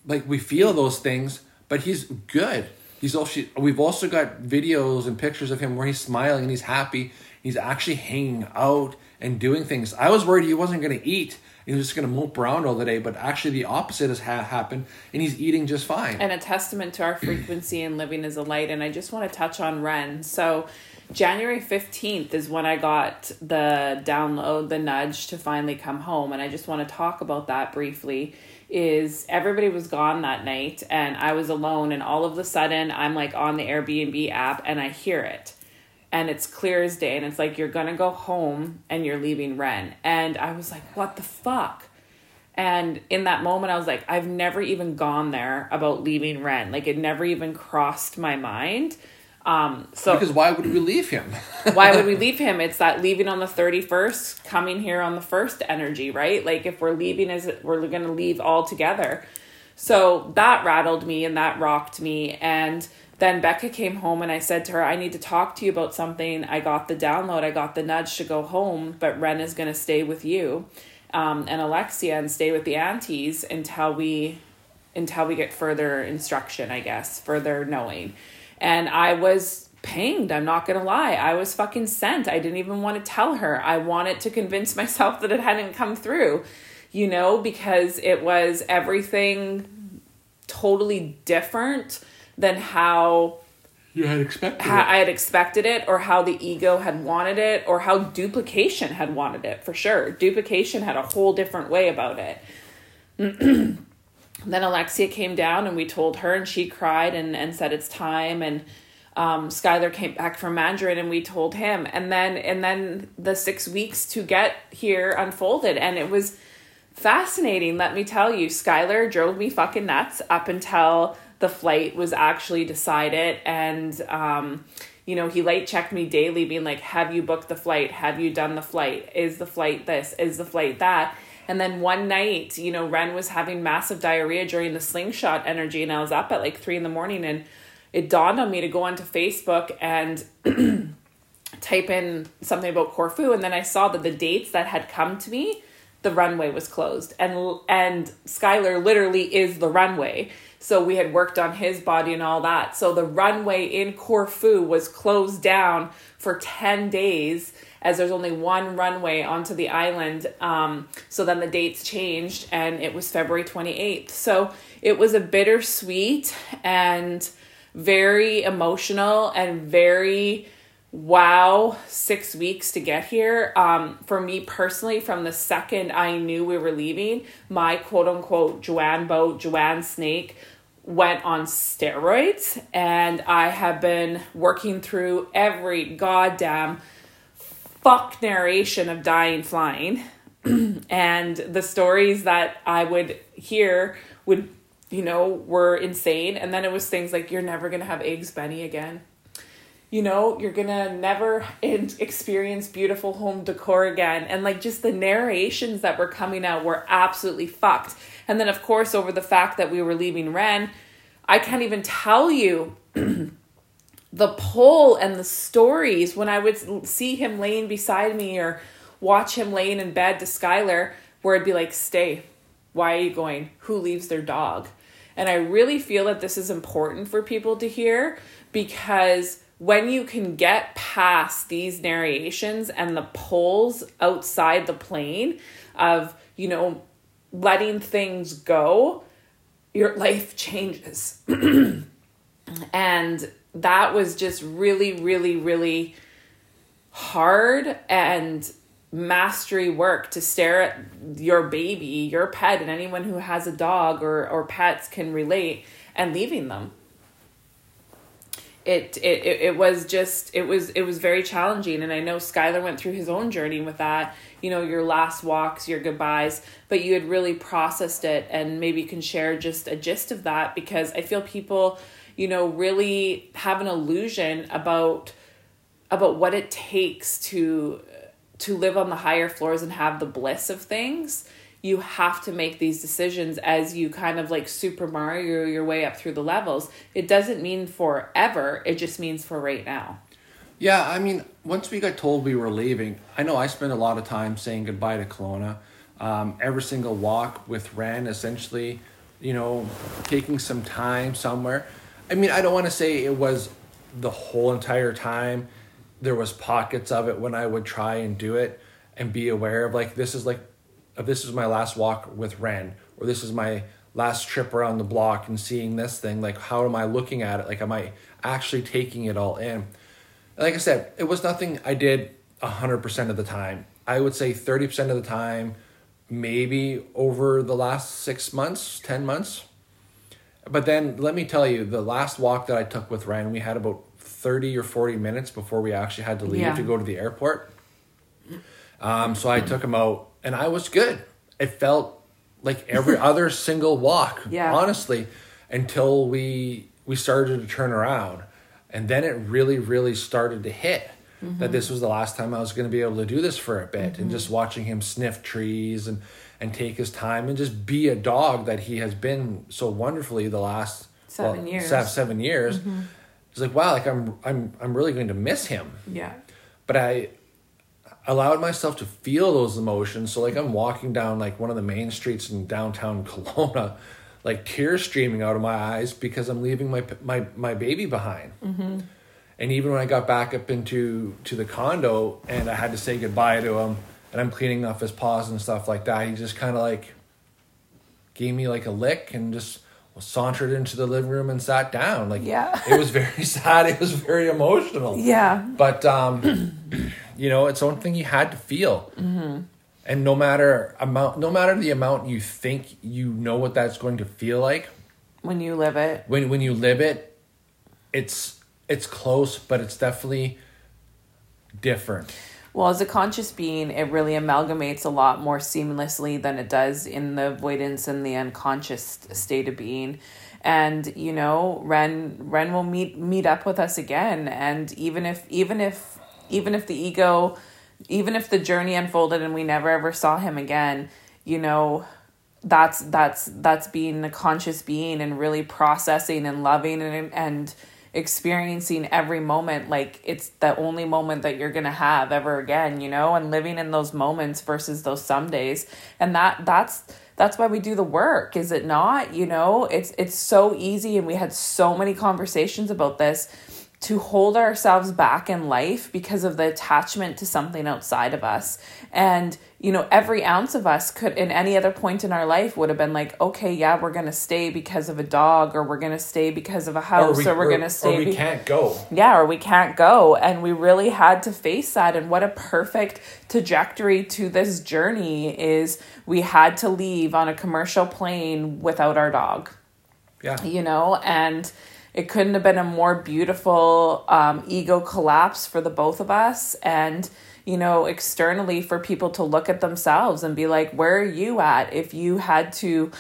[SPEAKER 1] like we feel those things. But he's good. He's also we've also got videos and pictures of him where he's smiling and he's happy. He's actually hanging out and doing things. I was worried he wasn't going to eat. He was just going to mope around all the day, but actually the opposite has ha- happened, and he's eating just fine.
[SPEAKER 2] And a testament to our frequency and living as a light. And I just want to touch on Ren. So January 15th is when I got the download, the nudge to finally come home. And I just want to talk about that briefly. Is everybody was gone that night and I was alone, and all of a sudden I'm like on the Airbnb app and I hear it. And it's clear as day, and it's like you're gonna go home and you're leaving Ren. And I was like, what the fuck? And in that moment, I was like, I've never even gone there about leaving Ren. Like, it never even crossed my mind um, so
[SPEAKER 1] because why would we leave him? (laughs)
[SPEAKER 2] why would we leave him? It's that leaving on the thirty first, coming here on the first energy, right? Like if we're leaving, as we're going to leave all together. So that rattled me and that rocked me. And then Becca came home and I said to her, I need to talk to you about something. I got the download, I got the nudge to go home, but Ren is going to stay with you um, and Alexia and stay with the aunties until we until we get further instruction, I guess, further knowing. And I was pinged. I'm not gonna lie. I was fucking sent. I didn't even want to tell her. I wanted to convince (laughs) myself that it hadn't come through, you know, because it was everything totally different than how
[SPEAKER 1] you had expected
[SPEAKER 2] how I had expected it, or how the ego had wanted it, or how duplication had wanted it for sure. Duplication had a whole different way about it. (clears throat) then Alexia came down and we told her and she cried and, and said it's time. And um, Skylar came back from Mandarin and we told him. And then and then the six weeks to get here unfolded. And it was fascinating let me tell you. Skylar drove me fucking nuts up until the flight was actually decided. And um, you know he light checked me daily being like have you booked the flight? Have you done the flight? Is the flight this? Is the flight that and then one night, you know, Ren was having massive diarrhea during the slingshot energy, and I was up at like three in the morning, and it dawned on me to go onto Facebook and (clears throat) type in something about Corfu, and then I saw that the dates that had come to me the runway was closed and and Skylar literally is the runway. So we had worked on his body and all that. So the runway in Corfu was closed down for 10 days as there's only one runway onto the island. Um, so then the dates changed and it was February 28th. So it was a bittersweet and very emotional and very wow six weeks to get here. Um, for me personally from the second i knew we were leaving my quote unquote joanne boat joanne snake went on steroids. And i have been working through every goddamn fuck narration of dying flying. (clears throat) And the stories that i would hear would you know were insane. And then it was things like you're never gonna have eggs benny again you know you're gonna never (laughs) experience beautiful home decor again. And like just the narrations that were coming out were absolutely fucked. And then of course over the fact that we were leaving ren i can't even tell you (clears throat) the pull and the stories. When i would see him laying beside me or watch him laying in bed to skylar where I'd be like stay. Why are you going? Who leaves their dog? And i really feel that this is important for people to hear because when you can get past these narrations and the pulls outside the plane of, you know, letting things go, your life changes. (clears throat) and that was just really, really, really hard and mastery work to stare at your baby, your pet, and anyone who has a dog or, or pets can relate and leaving them it, it it was just it was it was very challenging. And i know skylar went through his own journey with that you know your last walks your goodbyes but you had really processed it and maybe can share just a gist of that because i feel people you know really have an illusion about about what it takes to to live on the higher floors and have the bliss of things you have to make these decisions as you kind of like Super Mario your way up through the levels. It doesn't mean forever, it just means for right now.
[SPEAKER 1] Yeah, I mean, once we got told we were leaving, I know I spent a lot of time saying goodbye to Kelowna. Um, every single walk with Ren, essentially, you know, taking some time somewhere. I mean, I don't want to say it was the whole entire time. There was pockets of it when I would try and do it and be aware of like this is like if this is my last walk with Ren, or this is my last trip around the block and seeing this thing, like how am I looking at it? Like, am I actually taking it all in? Like I said, it was nothing I did 100% of the time. I would say 30% of the time, maybe over the last six months, 10 months. But then let me tell you, the last walk that I took with Ren, we had about 30 or 40 minutes before we actually had to leave yeah. to go to the airport. Um, so I took him out and I was good. It felt like every (laughs) other single walk, yeah. honestly, until we we started to turn around. And then it really, really started to hit mm-hmm. that this was the last time I was going to be able to do this for a bit. Mm-hmm. And just watching him sniff trees and, and take his time and just be a dog that he has been so wonderfully the last
[SPEAKER 2] seven well, years.
[SPEAKER 1] Seven years. Mm-hmm. It's like, wow, like I'm, I'm, I'm really going to miss him.
[SPEAKER 2] Yeah.
[SPEAKER 1] But I, allowed myself to feel those emotions. So like I'm walking down like one of the main streets in downtown (laughs) Kelowna, like tears streaming out of my eyes because I'm leaving my my my baby behind. Mm-hmm. And even when I got back up into to the condo and I had to say goodbye to him, and I'm cleaning off his paws and stuff like that, he just kind of like gave me like a lick and just sauntered into the living room and sat down. Like
[SPEAKER 2] yeah,
[SPEAKER 1] it was very (laughs) sad. It was very emotional.
[SPEAKER 2] Yeah,
[SPEAKER 1] but um. (clears throat) You know, it's one thing you had to feel. Mm-hmm. And no matter amount, no matter the amount you think you know what that's going to feel like,
[SPEAKER 2] when you live it,
[SPEAKER 1] when when you live it, it's it's close, but it's definitely different.
[SPEAKER 2] Well, as a conscious being, it really amalgamates a lot more seamlessly than it does in the avoidance and the unconscious state of being. And you know, Ren Ren will meet meet up with us again, and even if even if even if the ego even if the journey unfolded and we never ever saw him again you know that's that's that's being a conscious being and really processing and loving and and experiencing every moment like it's the only moment that you're going to have ever again, you know, and living in those moments versus those some days. And that that's that's why we do the work, is it not? You know, it's it's so easy and we had so many conversations about this to hold ourselves back in life because of the attachment to something outside of us. And, you know, every ounce of us could, in any other point in our life, would have been like, okay, yeah, we're going to stay because of a dog, or we're going to stay because of a house, or, we, we're going to stay.
[SPEAKER 1] Or we be- can't go.
[SPEAKER 2] Yeah, or we can't go. And we really had to face that. And what a perfect trajectory to this journey is we had to leave on a commercial plane without our dog.
[SPEAKER 1] Yeah.
[SPEAKER 2] You know, and it couldn't have been a more beautiful um, ego collapse for the both of us and you know externally for people to look at themselves and be like where are you at? If you had to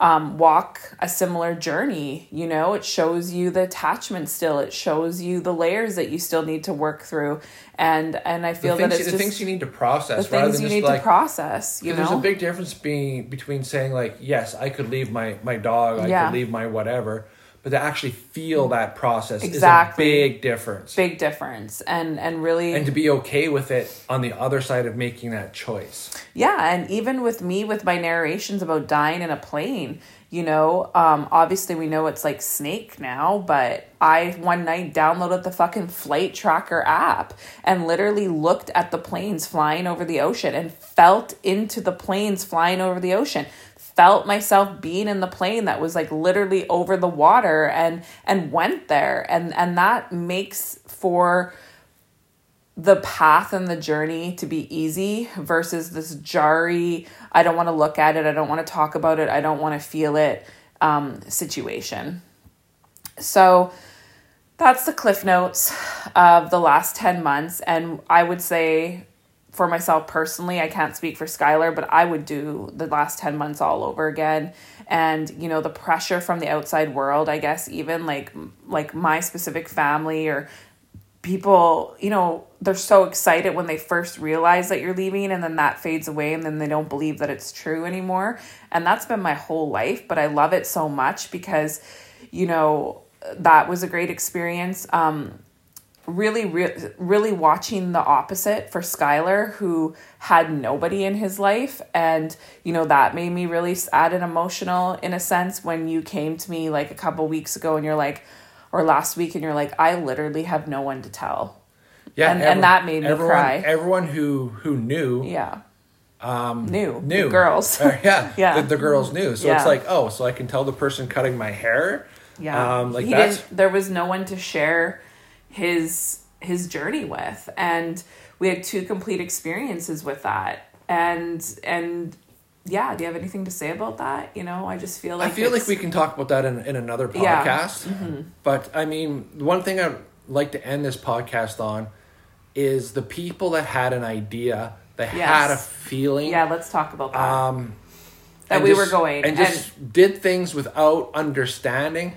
[SPEAKER 2] um, walk a similar journey you know it shows you the attachment still. It shows you the layers that you still need to work through. And and i feel
[SPEAKER 1] that
[SPEAKER 2] it's
[SPEAKER 1] the
[SPEAKER 2] just,
[SPEAKER 1] things you need to process
[SPEAKER 2] the things you need like, to process you know
[SPEAKER 1] there's a big difference being between saying like yes i could leave my my dog i yeah. could leave my whatever but to actually feel that process exactly. is a big difference.
[SPEAKER 2] Big difference. And and really
[SPEAKER 1] And to be okay with it on the other side of making that choice.
[SPEAKER 2] Yeah, and even with me with my narrations about dying in a plane, you know, um, obviously we know it's like Snake now, but I one night downloaded the fucking flight tracker app and literally looked at the planes flying over the ocean and felt into the planes flying over the ocean felt myself being in the plane that was like literally over the water and and went there. And and that makes for the path and the journey to be easy versus this jarry i don't want to look at it i don't want to talk about it i don't want to feel it um, situation. So that's the cliff notes of the last 10 months. And i would say for myself personally, I can't speak for Skylar, but I would do the last 10 months all over again. And, you know, the pressure from the outside world, I guess, even like like my specific family or people, you know, they're so excited when they first realize that you're leaving and then that fades away and then they don't believe that it's true anymore. And that's been my whole life, but I love it so much because, you know, that was a great experience. Um, really, re- really watching the opposite for Skylar, who had nobody in his life. And, you know, that made me really sad and emotional in a sense when you came to me like a couple weeks ago and you're like, or last week, and you're like, I literally have no one to tell. Yeah. And, everyone, and that made me
[SPEAKER 1] everyone,
[SPEAKER 2] cry.
[SPEAKER 1] Everyone who, who knew.
[SPEAKER 2] Yeah.
[SPEAKER 1] Um,
[SPEAKER 2] knew.
[SPEAKER 1] Knew.
[SPEAKER 2] The girls. (laughs)
[SPEAKER 1] Uh, yeah. (laughs) yeah. The, the, girls knew. So yeah. it's like, oh, so I can tell the person cutting my hair.
[SPEAKER 2] Yeah. Um, like he that's... didn't, there was no one to share his his journey with and we had two complete experiences with that and and yeah do you have anything to say about that you know i just feel like
[SPEAKER 1] i feel like we can talk about that in, in another podcast yeah. mm-hmm. but i mean one thing i'd like to end this podcast on is the people that had an idea that yes. had a feeling
[SPEAKER 2] yeah let's talk about that
[SPEAKER 1] um
[SPEAKER 2] that we just, were going
[SPEAKER 1] and just and, did things without understanding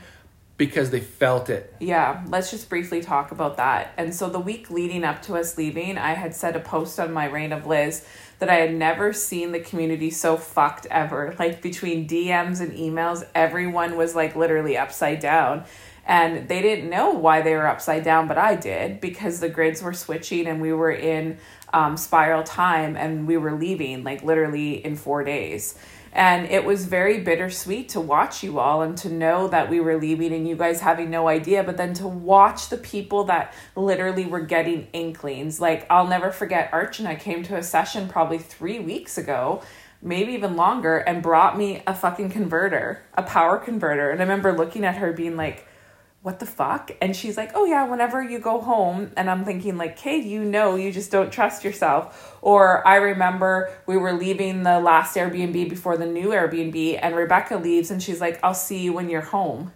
[SPEAKER 1] because they felt it.
[SPEAKER 2] Yeah, let's just briefly talk about that. And so the week leading up to us leaving, I had said a post on my Reign of Liz that I had never seen the community so fucked ever. Like between DMs and emails, everyone was like literally upside down. And they didn't know why they were upside down, but I did because the grids were switching and we were in um, spiral time and we were leaving like literally in four days. And it was very bittersweet to watch you all and to know that we were leaving and you guys having no idea, but then to watch the people that literally were getting inklings. Like, I'll never forget Arch and I came to a session probably three weeks ago, maybe even longer, and brought me a fucking converter, a power converter. And I remember looking at her being like, what the fuck? And she's like, oh yeah, whenever you go home. And I'm thinking, like, Kate, you know, you just don't trust yourself. Or I remember we were leaving the last Airbnb before the new Airbnb, and Rebecca leaves and she's like, I'll see you when you're home.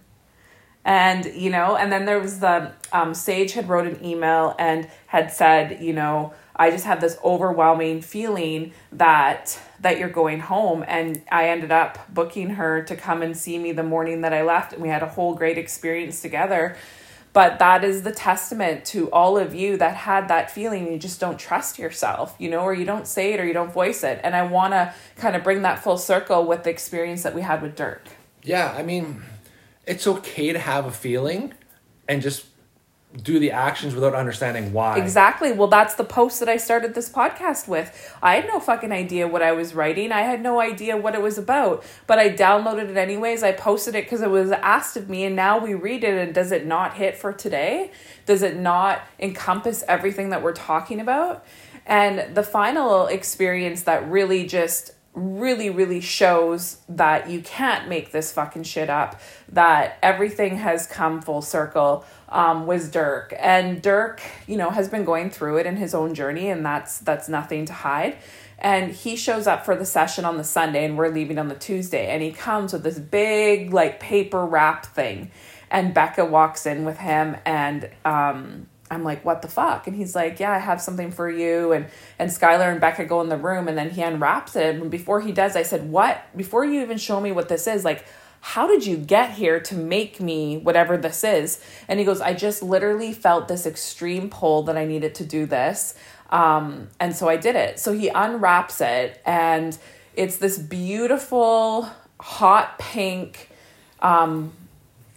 [SPEAKER 2] And, you know, and then there was the um, Sage had wrote an email and had said, you know, I just had this overwhelming feeling that that you're going home and I ended up booking her to come and see me the morning that I left and we had a whole great experience together. But that is the testament to all of you that had that feeling you just don't trust yourself, you know, or you don't say it or you don't voice it. And I want to kind of bring that full circle with the experience that we had with Dirk.
[SPEAKER 1] Yeah, I mean, it's okay to have a feeling and just do the actions without understanding why.
[SPEAKER 2] Exactly. Well, that's the post that I started this podcast with. I had no fucking idea what I was writing. I had no idea what it was about, but I downloaded it anyways. I posted it because it was asked of me, and now we read it. And does it not hit for today? Does it not encompass everything that we're talking about? And the final experience that really just really, really shows that you can't make this fucking shit up, that everything has come full circle um, was Dirk. And Dirk, you know, has been going through it in his own journey, and that's that's nothing to hide. And he shows up for the session on the Sunday, and we're leaving on the Tuesday. And he comes with this big, like, paper wrap thing. And Becca walks in with him, and um, I'm like, what the fuck? And he's like, yeah, I have something for you. And and Skylar and Becca go in the room, and then he unwraps it. And before he does, I said, what? Before you even show me what this is, like, how did you get here to make me whatever this is? And he goes, I just literally felt this extreme pull that I needed to do this. Um, and so I did it. So he unwraps it, and it's this beautiful hot pink um,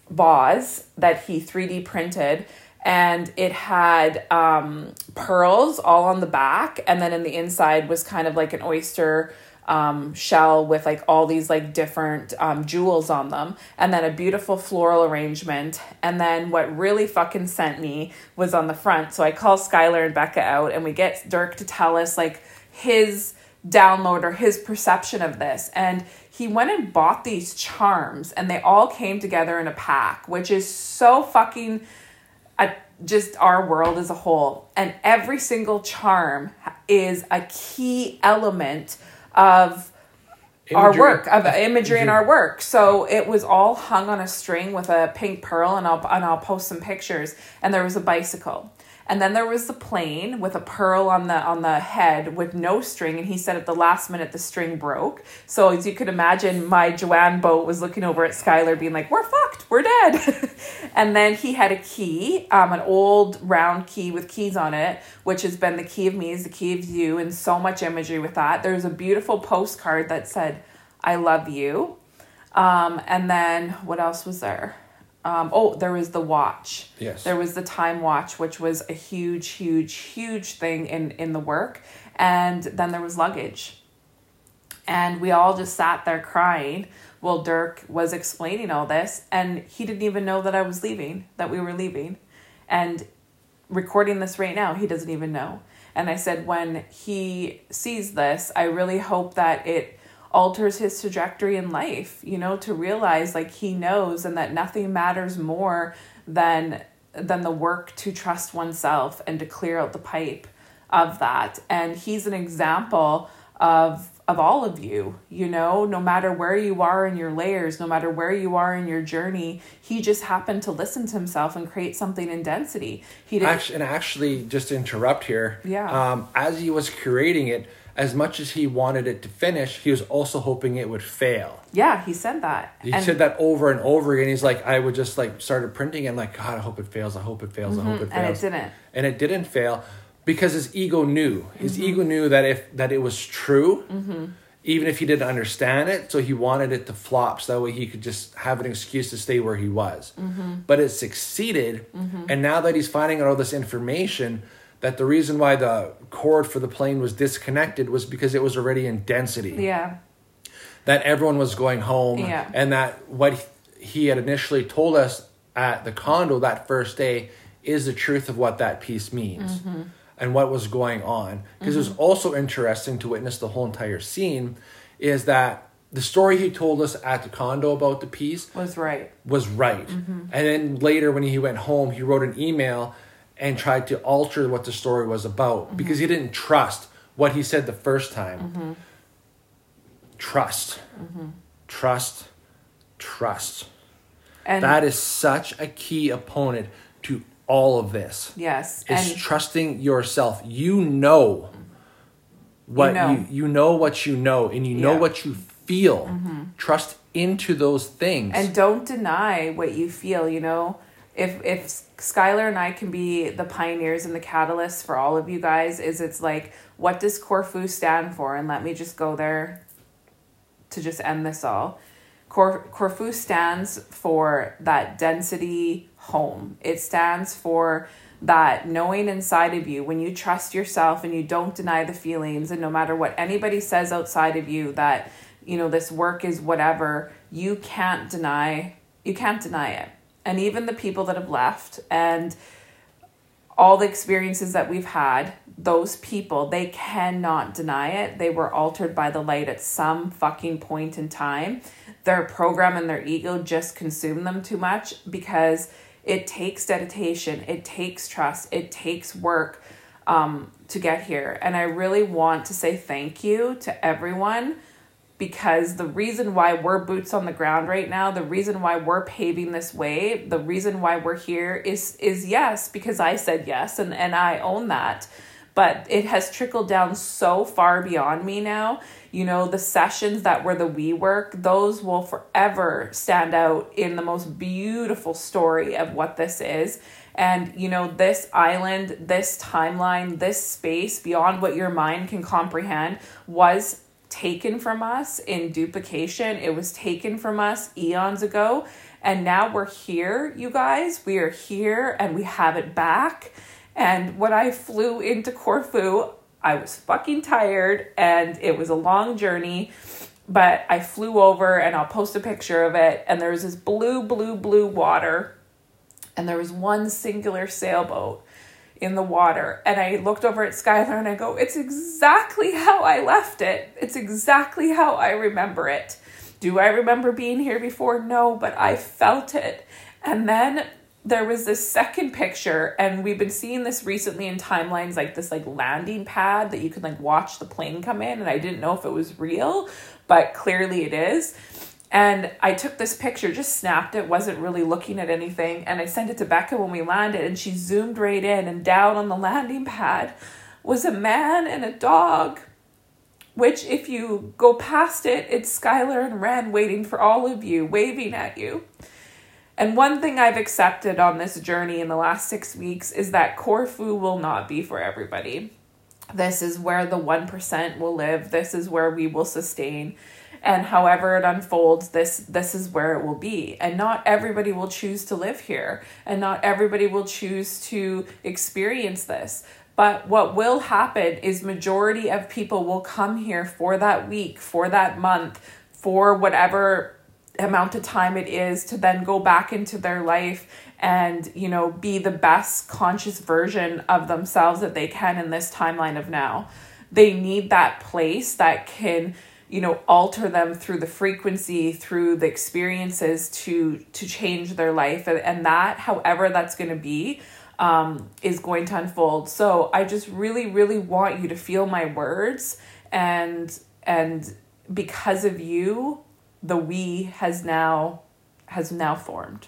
[SPEAKER 2] vase that he 3D printed. And it had um, pearls all on the back, and then in the inside was kind of like an oyster um, shell with like all these like different um, jewels on them, and then a beautiful floral arrangement. And then what really fucking sent me was on the front. So I call Skylar and Becca out, and we get Dirk to tell us like his download or his perception of this. And he went and bought these charms, and they all came together in a pack, which is so fucking. A, just our world as a whole. And every single charm is a key element of imagery. our work of imagery in our work so it was all hung on a string with a pink pearl and I'll and I'll post some pictures and there was a bicycle and then there was the plane with a pearl on the on the head with no string. And he said at the last minute the string broke. So as you could imagine my joanne boat was looking over at skylar being like we're fucked. We're dead. (laughs) And then he had a key um, an old round key with keys on it which has been the key of me is the key of you and so much imagery with that. There's a beautiful postcard that said i love you. Um, and then what else was there um, oh, there was the watch.
[SPEAKER 1] Yes.
[SPEAKER 2] There was the time watch, which was a huge, huge, huge thing in in the work, and then there was luggage, and we all just sat there crying. while Dirk was explaining all this, and he didn't even know that I was leaving, that we were leaving, and recording this right now, he doesn't even know. And I said, when he sees this, I really hope that it alters his trajectory in life, you know, to realize like he knows and that nothing matters more than than the work to trust oneself and to clear out the pipe of that. And he's an example of of all of you, you know, no matter where you are in your layers, no matter where you are in your journey, he just happened to listen to himself and create something in density. He
[SPEAKER 1] did actually, and actually just to interrupt here.
[SPEAKER 2] Yeah.
[SPEAKER 1] Um, as he was creating it, as much as he wanted it to finish, he was also hoping it would fail.
[SPEAKER 2] Yeah, he said that.
[SPEAKER 1] He and said that over and over again. He's like, I would just like started printing and like, God, I hope it fails. I hope it fails. Mm-hmm. I hope it fails.
[SPEAKER 2] And it didn't.
[SPEAKER 1] And it didn't fail because his ego knew. His mm-hmm. ego knew that if that it was true, mm-hmm. even if he didn't understand it, so he wanted it to flop so that way he could just have an excuse to stay where he was.
[SPEAKER 2] Mm-hmm.
[SPEAKER 1] But it succeeded, mm-hmm. and now that he's finding out all this information that the reason why the cord for the plane was disconnected was because it was already in density.
[SPEAKER 2] Yeah.
[SPEAKER 1] That everyone was going home.
[SPEAKER 2] Yeah.
[SPEAKER 1] And that what he had initially told us at the condo that first day is the truth of what that piece means
[SPEAKER 2] mm-hmm.
[SPEAKER 1] and what was going on. Because mm-hmm. it was mm-hmm. also interesting to witness the whole entire scene is that the story he told us at the condo about the piece
[SPEAKER 2] was right.
[SPEAKER 1] Was right.
[SPEAKER 2] Mm-hmm.
[SPEAKER 1] And then later when he went home, he wrote an email and tried to alter what the story was about mm-hmm. because he didn't trust what he said the first time.
[SPEAKER 2] Mm-hmm.
[SPEAKER 1] Trust,
[SPEAKER 2] mm-hmm.
[SPEAKER 1] trust, trust.
[SPEAKER 2] And
[SPEAKER 1] that is such a key opponent to all of this.
[SPEAKER 2] Yes,
[SPEAKER 1] is trusting yourself. You know what you know, you, you know what you know, and you yeah. know what you feel.
[SPEAKER 2] Mm-hmm.
[SPEAKER 1] Trust into those things,
[SPEAKER 2] and don't deny what you feel. You know if if Skylar and I can be the pioneers and the catalysts for all of you guys, is it's like what does Corfu stand for? And let me just go there to just end this all. Cor- Corfu stands for that density home. It stands for that knowing inside of you when you trust yourself and you don't deny the feelings and no matter what anybody says outside of you that you know this work is whatever you can't deny you can't deny it and even the people that have left and all the experiences that we've had those people they cannot deny it they were altered by the light at some fucking point in time their program and their ego just consume them too much because it takes dedication, it takes trust, it takes work um, to get here. And I really want to say thank you to everyone because the reason why we're boots on the ground right now, the reason why we're paving this way, the reason why we're here is is yes because I said yes and and I own that. But it has trickled down so far beyond me now you know, the sessions that were the we work, those will forever stand out in the most beautiful story of what this is. And, you know, this island, this timeline, this space beyond what your mind can comprehend was taken from us in duplication. It was taken from us eons ago. And now we're here, you guys. We are here and we have it back. And when I flew into Corfu, I was fucking tired and it was a long journey, but I flew over and I'll post a picture of it. And there was this blue, blue, blue water, and there was one singular sailboat in the water. And I looked over at Skylar and I go, It's exactly how I left it. It's exactly how I remember it. Do I remember being here before? No, but I felt it. And then there was this second picture and we've been seeing this recently in timelines like this like landing pad that you can like watch the plane come in and I didn't know if it was real but clearly it is and I took this picture just snapped it wasn't really looking at anything and I sent it to Becca when we landed and she zoomed right in and down on the landing pad was a man and a dog which if you go past it it's Skylar and Ren waiting for all of you waving at you and one thing I've accepted on this journey in the last six weeks is that Corfu will not be for everybody. This is where the 1% will live. This is where we will sustain. And however it unfolds, this this is where it will be. And not everybody will choose to live here. And not everybody will choose to experience this. But what will happen is majority of people will come here for that week, for that month, for whatever amount of time it is to then go back into their life and you know be the best conscious version of themselves that they can in this timeline of now they need that place that can you know alter them through the frequency through the experiences to to change their life. And, and that however that's going to be um, is going to unfold. So i just really really want you to feel my words and and because of you the we has now has now formed